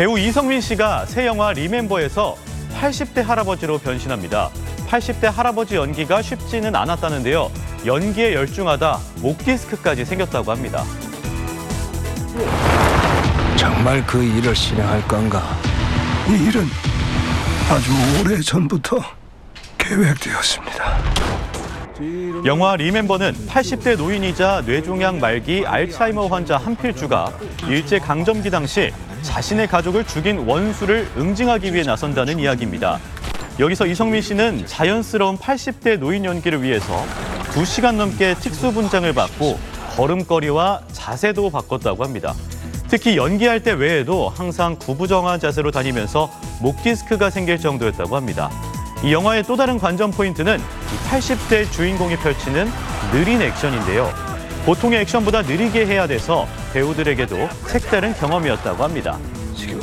배우 이성민 씨가 새 영화 리멤버에서 80대 할아버지로 변신합니다. 80대 할아버지 연기가 쉽지는 않았다는데요. 연기에 열중하다 목 디스크까지 생겼다고 합니다. 정말 그 일을 실행할 건가? 이 일은 아주 오래 전부터 계획되었습니다. 영화 리멤버는 80대 노인이자 뇌종양 말기 알츠하이머 환자 한필주가 일제 강점기 당시 자신의 가족을 죽인 원수를 응징하기 위해 나선다는 이야기입니다. 여기서 이성민 씨는 자연스러운 80대 노인 연기를 위해서 2시간 넘게 특수 분장을 받고 걸음걸이와 자세도 바꿨다고 합니다. 특히 연기할 때 외에도 항상 구부정한 자세로 다니면서 목 디스크가 생길 정도였다고 합니다. 이 영화의 또 다른 관전 포인트는 이 80대 주인공이 펼치는 느린 액션인데요. 보통의 액션보다 느리게 해야 돼서 배우들에게도 색다른 경험이었다고 합니다. 지금